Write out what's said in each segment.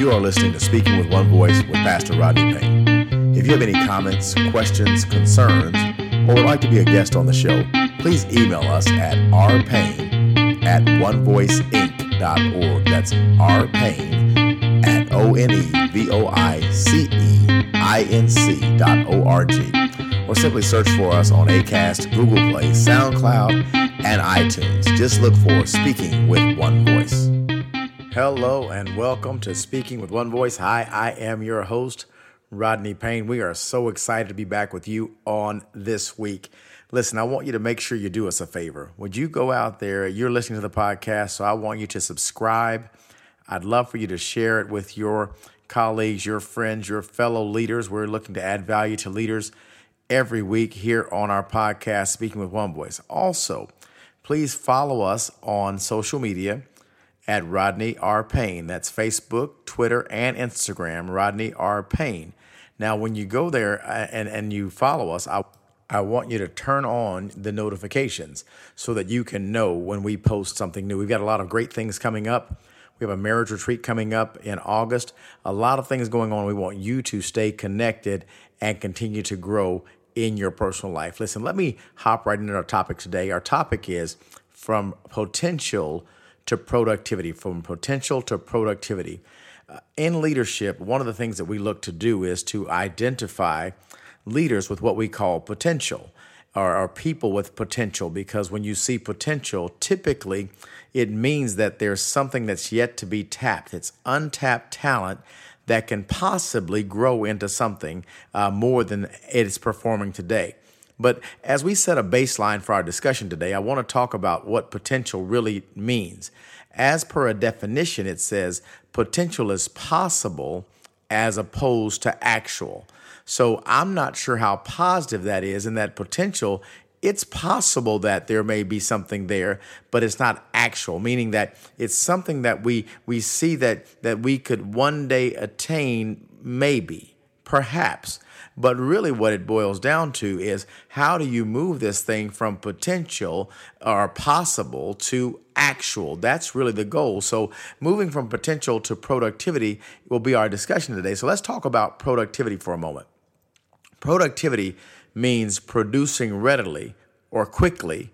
You are listening to Speaking with One Voice with Pastor Rodney Payne. If you have any comments, questions, concerns, or would like to be a guest on the show, please email us at rpayne at onevoiceinc.org. That's rpayne at O-N-E-V-O-I-C-E-I-N-C dot O-R-G. Or simply search for us on ACAST, Google Play, SoundCloud, and iTunes. Just look for Speaking with One Voice. Hello and welcome to Speaking with One Voice. Hi, I am your host, Rodney Payne. We are so excited to be back with you on this week. Listen, I want you to make sure you do us a favor. Would you go out there? You're listening to the podcast, so I want you to subscribe. I'd love for you to share it with your colleagues, your friends, your fellow leaders. We're looking to add value to leaders every week here on our podcast, Speaking with One Voice. Also, please follow us on social media at Rodney R. Payne. That's Facebook, Twitter, and Instagram, Rodney R. Payne. Now, when you go there uh, and, and you follow us, I, I want you to turn on the notifications so that you can know when we post something new. We've got a lot of great things coming up. We have a marriage retreat coming up in August. A lot of things going on. We want you to stay connected and continue to grow in your personal life. Listen, let me hop right into our topic today. Our topic is from potential to productivity, from potential to productivity. Uh, in leadership, one of the things that we look to do is to identify leaders with what we call potential or, people with potential because when you see potential, typically it means that there's something that's yet to be tapped. It's untapped talent that can possibly grow into something uh, more than it is performing today. But as we set a baseline for our discussion today, I want to talk about what potential really means. As per a definition, it says potential is possible as opposed to actual. So I'm not sure how positive that is, and that potential it's possible that there may be something there but it's not actual meaning that it's something that we we see that that we could one day attain maybe perhaps but really, what it boils down to is how do you move this thing from potential or possible to actual? That's really the goal. So, moving from potential to productivity will be our discussion today. So, let's talk about productivity for a moment. Productivity means producing readily or quickly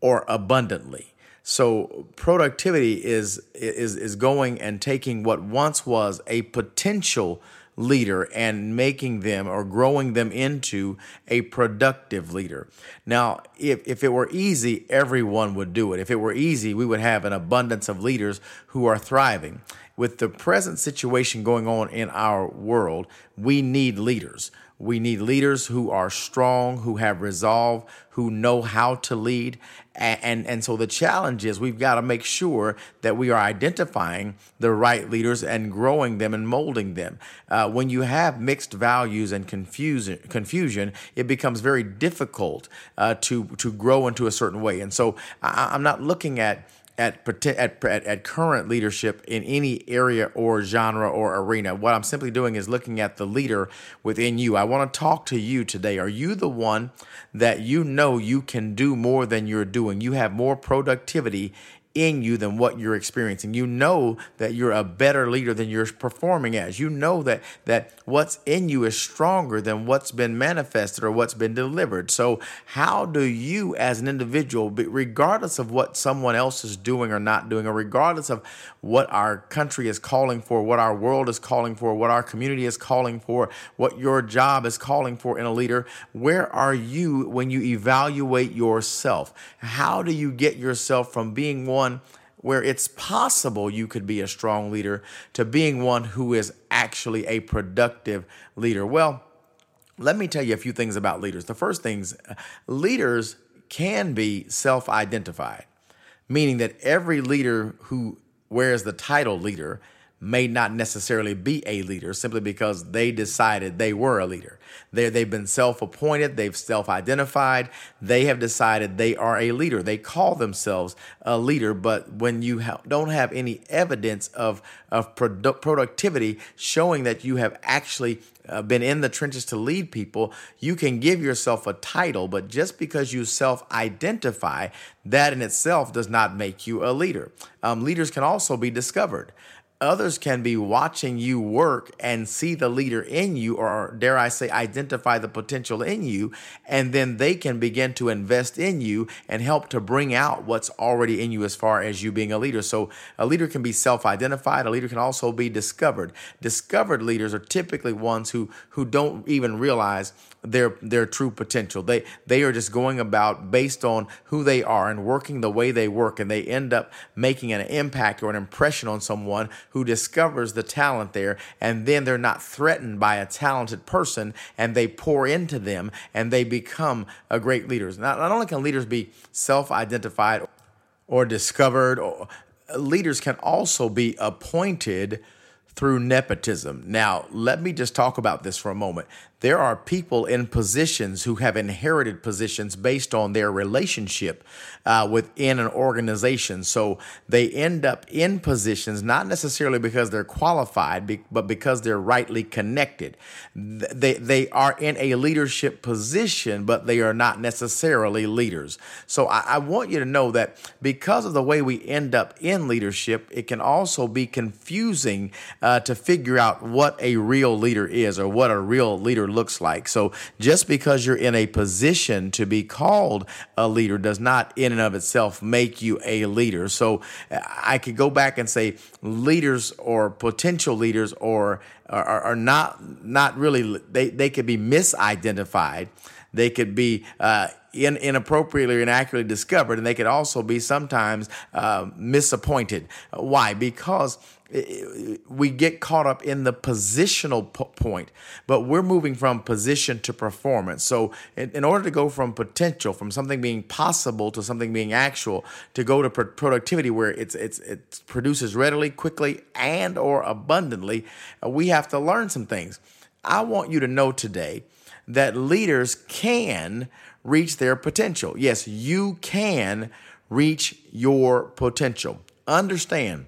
or abundantly. So productivity is is is going and taking what once was a potential leader and making them or growing them into a productive leader. Now, if, if it were easy, everyone would do it. If it were easy, we would have an abundance of leaders who are thriving. With the present situation going on in our world, we need leaders. We need leaders who are strong, who have resolve, who know how to lead. And, and, and so the challenge is we've got to make sure that we are identifying the right leaders and growing them and molding them. Uh, when you have mixed values and confusion, confusion it becomes very difficult uh, to, to grow into a certain way. And so I, I'm not looking at at, at, at current leadership in any area or genre or arena. What I'm simply doing is looking at the leader within you. I want to talk to you today. Are you the one that you know you can do more than you're doing? You have more productivity in you than what you're experiencing. You know that you're a better leader than you're performing as. You know that that what's in you is stronger than what's been manifested or what's been delivered. So how do you as an individual, regardless of what someone else is doing or not doing, or regardless of what our country is calling for, what our world is calling for, what our community is calling for, what your job is calling for in a leader, where are you when you evaluate yourself? How do you get yourself from being one one where it's possible you could be a strong leader to being one who is actually a productive leader? Well, let me tell you a few things about leaders. The first things, leaders can be self identified, meaning that every leader who wears the title leader may not necessarily be a leader simply because they decided they were a leader. they they've been self appointed, they've self identified, they have decided they are a leader. They call themselves a leader, but when you ha- don't have any evidence of, of produ- productivity showing that you have actually uh, been in the trenches to lead people, you can give yourself a title, but just because you self identify, that in itself does not make you a leader. Um, leaders can also be discovered others can be watching you work and see the leader in you, or dare I say, identify the potential in you, and then they can begin to invest in you and help to bring out what's already in you as far as you being a leader. So, a leader can be self identified, a leader can also be discovered. Discovered leaders are typically ones who, who don't even realize their their true potential. They they are just going about based on who they are and working the way they work, and they end up making an impact or an impression on someone who discovers the talent there, and then they're not threatened by a talented person, and they pour into them, and they become a great leaders. Not, not only can leaders be self-identified or discovered, or, leaders can also be appointed through nepotism. Now, let me just talk about this for a moment there are people in positions who have inherited positions based on their relationship uh, within an organization. So they end up in positions not necessarily because they're qualified, but because they're rightly connected. They, they are in a leadership position, but they are not necessarily leaders. So I, I want you to know that because of the way we end up in leadership, it can also be confusing uh, to figure out what a real leader is or what a real leader looks like. So just because you're in a position to be called a leader does not in and of itself make you a leader. So I could go back and say leaders or potential leaders or are, are not not really they, they could be misidentified. They could be uh, in, inappropriately or inaccurately discovered, and they could also be sometimes uh, misappointed. Why? Because we get caught up in the positional point, but we're moving from position to performance. So, in, in, order to go from potential, from something being possible to something being actual, to go to productivity where it's it's it produces readily, quickly, and or abundantly, uh, we have to learn some things. I want you to know today that leaders can reach their potential. Yes, you can reach your potential. Understand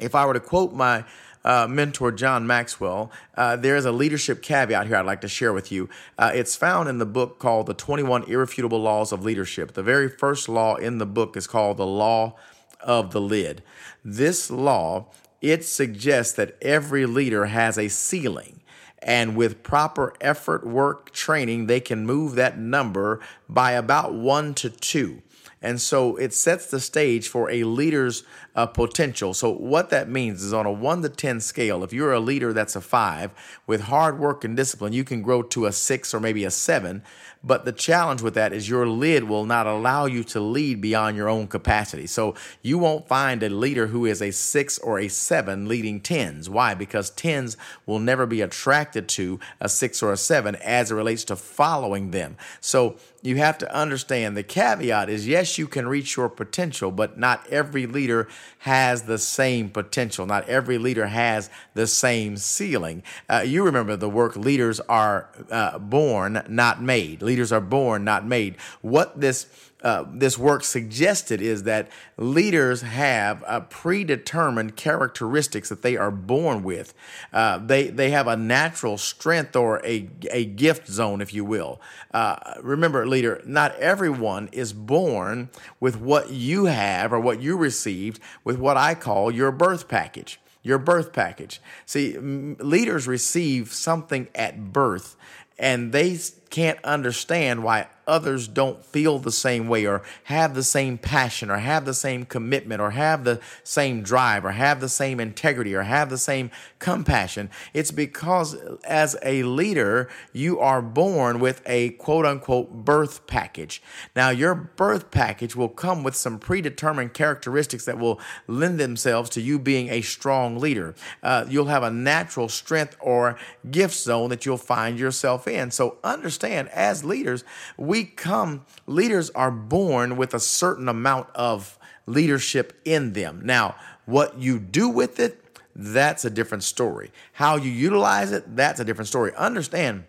if I were to quote my uh, mentor, John Maxwell, uh, there's a leadership caveat here I'd like to share with you. Uh, it's found in the book called The 21 Irrefutable Laws of Leadership. The very first law in the book is called the Law of the Lid. This law, it suggests that every leader has a ceiling. And with proper effort, work, training, they can move that number by about one to two. And so it sets the stage for a leader's uh, potential. So, what that means is on a one to 10 scale, if you're a leader that's a five, with hard work and discipline, you can grow to a six or maybe a seven. But the challenge with that is your lid will not allow you to lead beyond your own capacity. So you won't find a leader who is a six or a seven leading tens. Why? Because tens will never be attracted to a six or a seven as it relates to following them. So you have to understand the caveat is yes, you can reach your potential, but not every leader has the same potential. Not every leader has the same ceiling. Uh, you remember the work leaders are uh, born, not made. Leaders are born, not made. What this uh, this work suggested is that leaders have a predetermined characteristics that they are born with. Uh, they they have a natural strength or a a gift zone, if you will. Uh, remember, leader, not everyone is born with what you have or what you received with what I call your birth package your birth package. See, leaders receive something at birth and they can't understand why others don't feel the same way or have the same passion or have the same commitment or have the same drive or have the same integrity or have the same compassion. It's because as a leader, you are born with a quote unquote birth package. Now, your birth package will come with some predetermined characteristics that will lend themselves to you being a strong leader. Uh, you'll have a natural strength or gift zone that you'll find yourself in. So, understand as leaders, we we come, leaders are born with a certain amount of leadership in them. Now, what you do with it, that's a different story. How you utilize it, that's a different story. Understand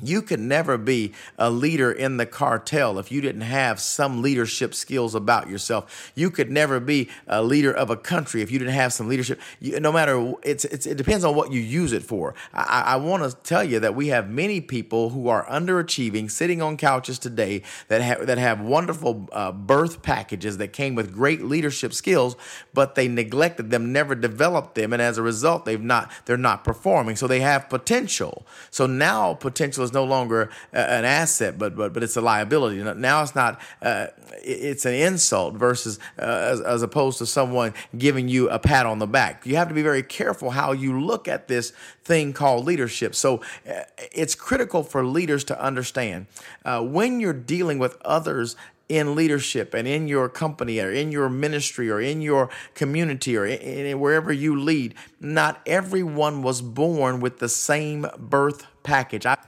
you could never be a leader in the cartel if you didn't have some leadership skills about yourself. You could never be a leader of a country if you didn't have some leadership. You, no matter, it's, it's, it depends on what you use it for. I, I want to tell you that we have many people who are underachieving, sitting on couches today that have that have wonderful uh, birth packages that came with great leadership skills, but they neglected them, never developed them, and as a result, they've not they're not performing. So they have potential. So now potential is no longer an asset, but but but it's a liability. Now it's not. Uh, it's an insult versus uh, as, as opposed to someone giving you a pat on the back. You have to be very careful how you look at this thing called leadership. So uh, it's critical for leaders to understand uh, when you're dealing with others in leadership and in your company or in your ministry or in your community or in, in, wherever you lead, not everyone was born with the same birth package. I,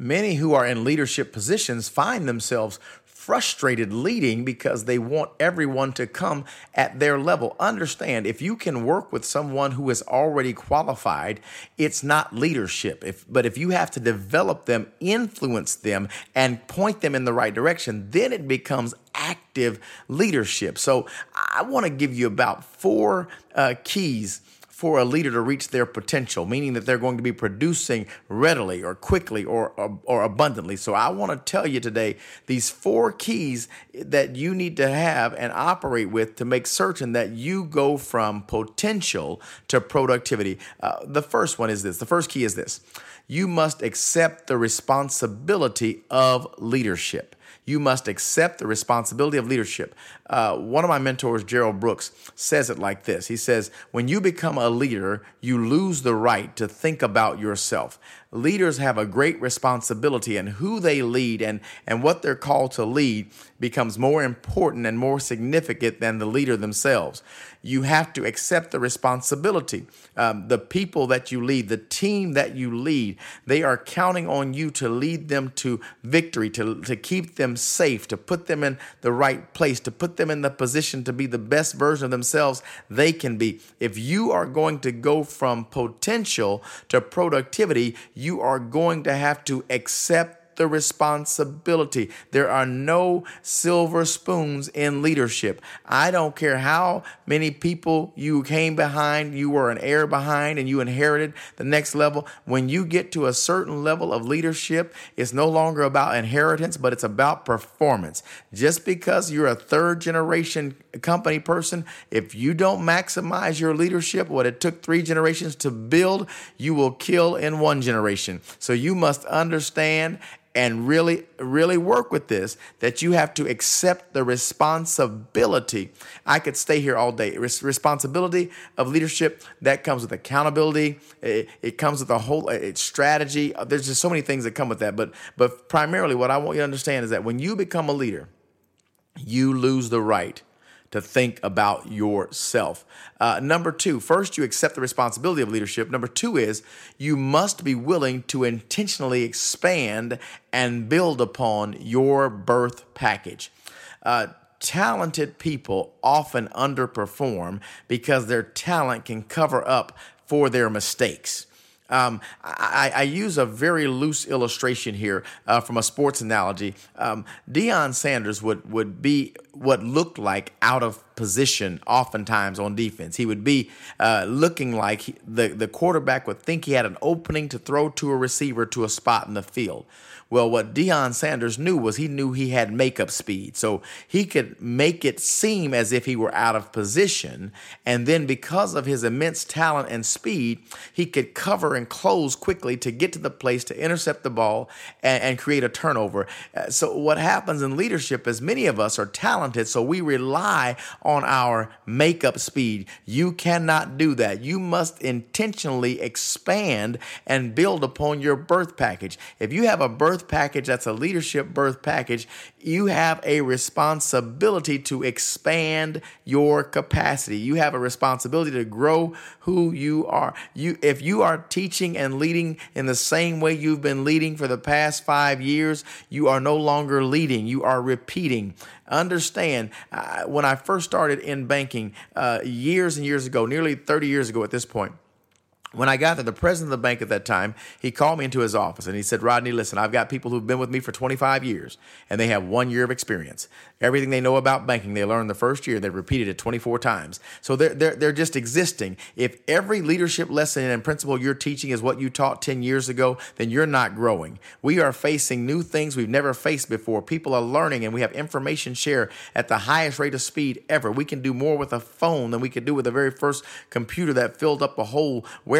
Many who are in leadership positions find themselves frustrated leading because they want everyone to come at their level. Understand, if you can work with someone who is already qualified, it's not leadership. If, but if you have to develop them, influence them, and point them in the right direction, then it becomes active leadership. So I want to give you about four uh, keys for a leader to reach their potential, meaning that they're going to be producing readily or quickly or, or, or, abundantly. So I want to tell you today these four keys that you need to have and operate with to make certain that you go from potential to productivity. Uh, the first one is this the first key is this you must accept the responsibility of leadership. You must accept the responsibility of leadership. Uh, one of my mentors, Gerald Brooks, says it like this He says, When you become a leader, you lose the right to think about yourself. Leaders have a great responsibility, and who they lead and, and what they're called to lead becomes more important and more significant than the leader themselves. You have to accept the responsibility. Um, the people that you lead, the team that you lead, they are counting on you to lead them to victory, to, to keep them safe, to put them in the right place, to put them in the position to be the best version of themselves they can be. If you are going to go from potential to productivity, you are going to have to accept the responsibility. There are no silver spoons in leadership. I don't care how many people you came behind, you were an heir behind, and you inherited the next level. When you get to a certain level of leadership, it's no longer about inheritance, but it's about performance. Just because you're a third generation company person, if you don't maximize your leadership, what it took three generations to build, you will kill in one generation. So you must understand and really, really work with this that you have to accept the responsibility. I could stay here all day. Res- responsibility of leadership that comes with accountability. It, it comes with a whole it's strategy. Uh, there's just so many things that come with that. But but primarily, what I want you to understand is that when you become a leader, you lose the right to think about yourself. Uh, number two, first, you accept the responsibility of leadership. Number two is you must be willing to intentionally expand and build upon your birth package. Uh, talented people often underperform because their talent can cover up for their mistakes. Um, I, I, use a very loose illustration here uh, from a sports analogy. Um, Deion Sanders would, would be what looked like out of position oftentimes on defense. He would be uh, looking like he, the, the quarterback would think he had an opening to throw to a receiver to a spot in the field. Well, what Deion Sanders knew was he knew he had makeup speed. So he could make it seem as if he were out of position. And then because of his immense talent and speed, he could cover and close quickly to get to the place to intercept the ball and, and create a turnover. Uh, so what happens in leadership is many of us are talented, so we rely on our makeup speed. You cannot do that. You must intentionally expand and build upon your birth package. If you have a birth birth package, that's a leadership birth package, you have a responsibility to expand your capacity. You have a responsibility to grow who you are. You if you are teaching and leading in the same way you've been leading for the past 5 years, you are no longer leading, you are repeating. Understand, uh, when I first started in banking uh, years and years ago, nearly 30 years ago at this point, when I got there, the president of the bank at that time, he called me into his office and he said, Rodney, listen, I've got people who've been with me for 25 years and they have one year of experience. Everything they know about banking, they learned the first year, they've repeated it 24 times. So they're, they're, they're just existing. If every leadership lesson and principle you're teaching is what you taught 10 years ago, then you're not growing. We are facing new things we've never faced before. People are learning and we have information share at the highest rate of speed ever. We can do more with a phone than we could do with the very first computer that filled up a whole warehouse.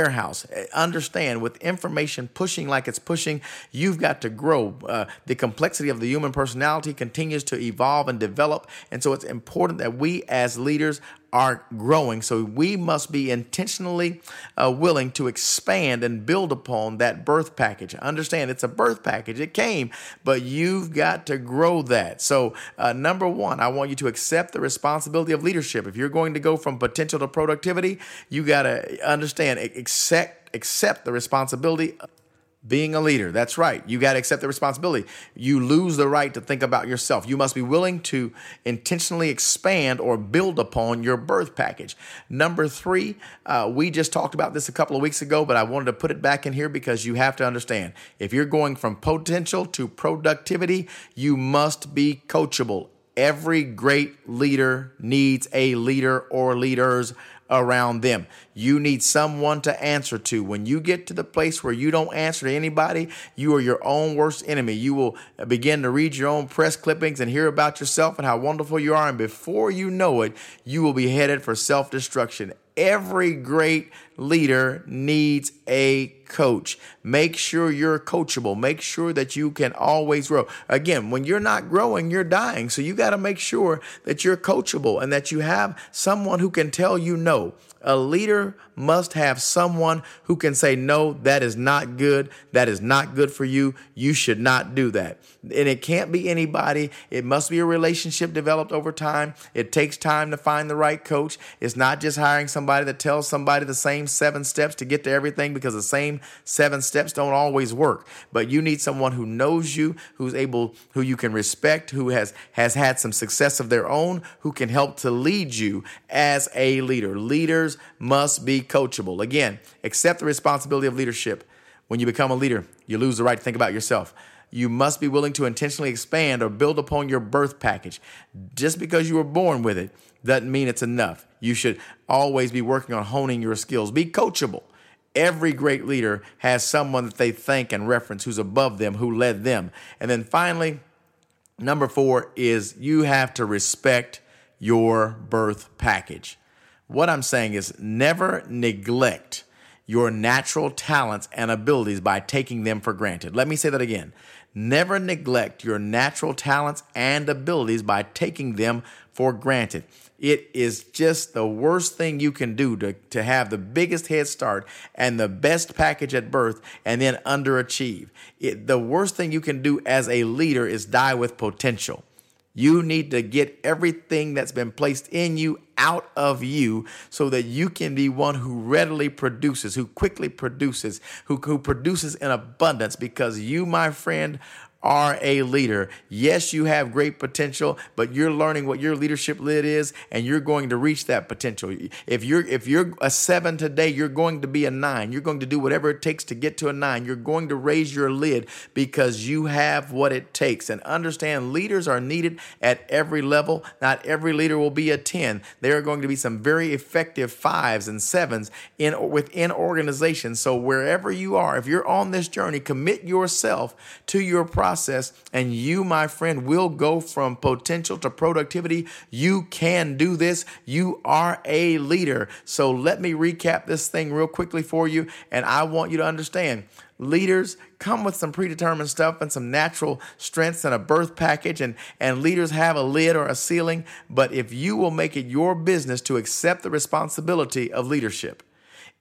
Understand, with information pushing like it's pushing, you've got to grow. Uh, the complexity of the human personality continues to evolve and develop. And so it's important that we as leaders are growing. So we must be intentionally uh, willing to expand and build upon that birth package. Understand it's a birth package. It came, but you've got to grow that. So, uh, number one, I want you to accept the responsibility of leadership. If you're going to go from potential to productivity, you got to understand, accept, accept the responsibility being a leader. That's right. You got to accept the responsibility. You lose the right to think about yourself. You must be willing to intentionally expand or build upon your birth package. Number three, uh, we just talked about this a couple of weeks ago, but I wanted to put it back in here because you have to understand if you're going from potential to productivity, you must be coachable. Every great leader needs a leader or leaders around them. You need someone to answer to. When you get to the place where you don't answer to anybody, you are your own worst enemy. You will begin to read your own press clippings and hear about yourself and how wonderful you are. And before you know it, you will be headed for self destruction. Every great leader needs a coach. Make sure you're coachable. Make sure that you can always grow. Again, when you're not growing, you're dying. So you got to make sure that you're coachable and that you have someone who can tell you no. A leader must have someone who can say, No, that is not good. That is not good for you. You should not do that. And it can't be anybody. It must be a relationship developed over time. It takes time to find the right coach. It's not just hiring somebody that tells somebody the same seven steps to get to everything because the same seven steps don't always work. But you need someone who knows you, who's able, who you can respect, who has, has had some success of their own, who can help to lead you as a leader. Leaders must be coachable. Again, accept the responsibility of leadership. When you become a leader, you lose the right to think about yourself. You must be willing to intentionally expand or build upon your birth package. Just because you were born with it doesn't mean it's enough. You should always be working on honing your skills. Be coachable. Every great leader has someone that they thank and reference who's above them, who led them. And then finally, number four is you have to respect your birth package. What I'm saying is never neglect your natural talents and abilities by taking them for granted. Let me say that again. Never neglect your natural talents and abilities by taking them for granted. It is just the worst thing you can do to, to have the biggest head start and the best package at birth and then underachieve. It, the worst thing you can do as a leader is die with potential. You need to get everything that's been placed in you out of you so that you can be one who readily produces, who quickly produces, who, who produces in abundance. Because you, my friend, are a leader. Yes, you have great potential, but you're learning what your leadership lid is and you're going to reach that potential. If you're if you're a 7 today, you're going to be a 9. You're going to do whatever it takes to get to a 9. You're going to raise your lid because you have what it takes. And understand leaders are needed at every level. Not every leader will be a 10. There are going to be some very effective 5s and 7s in within organizations. So wherever you are, if you're on this journey, commit yourself to your process process, and you, my friend, will go from potential to productivity. You can do this. You are a leader. So let me recap this thing real quickly for you, and I want you to understand leaders come with some predetermined stuff and some natural strengths and a birth package and and leaders have a lid or a ceiling but if you will make it your business to accept the responsibility of leadership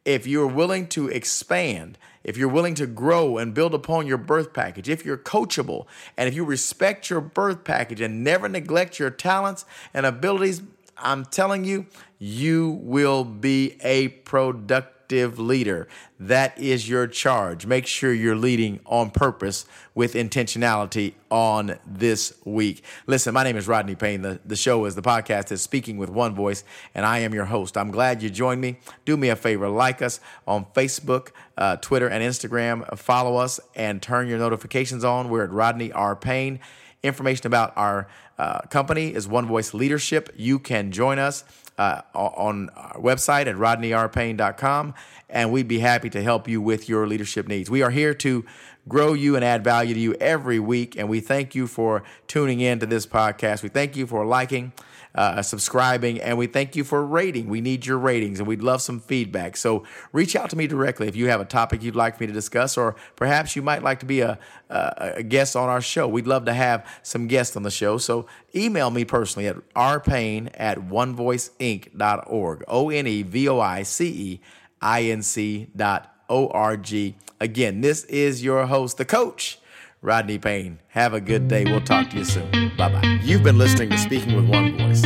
if you're willing to expand, if you're willing to grow and build upon your birth package, if you're coachable, and if you respect your birth package and never neglect your talents and abilities, I'm telling you, you will be a product leader. That is your charge. Make sure you're leading on purpose with intentionality on this week. Listen, my name is Rodney Payne. The, the show is the podcast is Speaking with One Voice, and I am your host. I'm glad you joined me. Do me a favor, like us on Facebook, uh, Twitter, and Instagram. Follow us and turn your notifications on. We're at Rodney R. Payne. Information about our uh, company is One Voice Leadership. You can join us uh, on our website at rodneyrpayne.com, and we'd be happy to help you with your leadership needs. We are here to grow you and add value to you every week, and we thank you for tuning in to this podcast. We thank you for liking uh, subscribing, and we thank you for rating. We need your ratings, and we'd love some feedback. So reach out to me directly if you have a topic you'd like me to discuss, or perhaps you might like to be a, a, a guest on our show. We'd love to have some guests on the show. So email me personally at rpayne at onevoiceinc.org, O N E V O I C E I N C dot O R G. Again, this is your host, the coach Rodney Payne. Have a good day. We'll talk to you soon. Bye bye. You've been listening to Speaking with One Voice.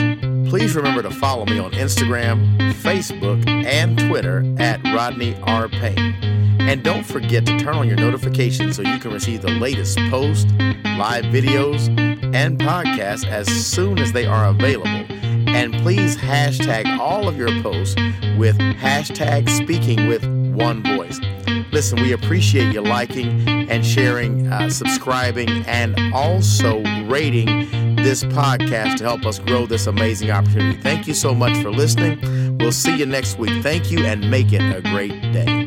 Please remember to follow me on Instagram, Facebook, and Twitter at Rodney R. Payne. And don't forget to turn on your notifications so you can receive the latest posts, live videos, and podcasts as soon as they are available. And please hashtag all of your posts with hashtag speaking with one voice. Listen, we appreciate you liking and sharing, uh, subscribing, and also rating this podcast to help us grow this amazing opportunity. Thank you so much for listening. We'll see you next week. Thank you and make it a great day.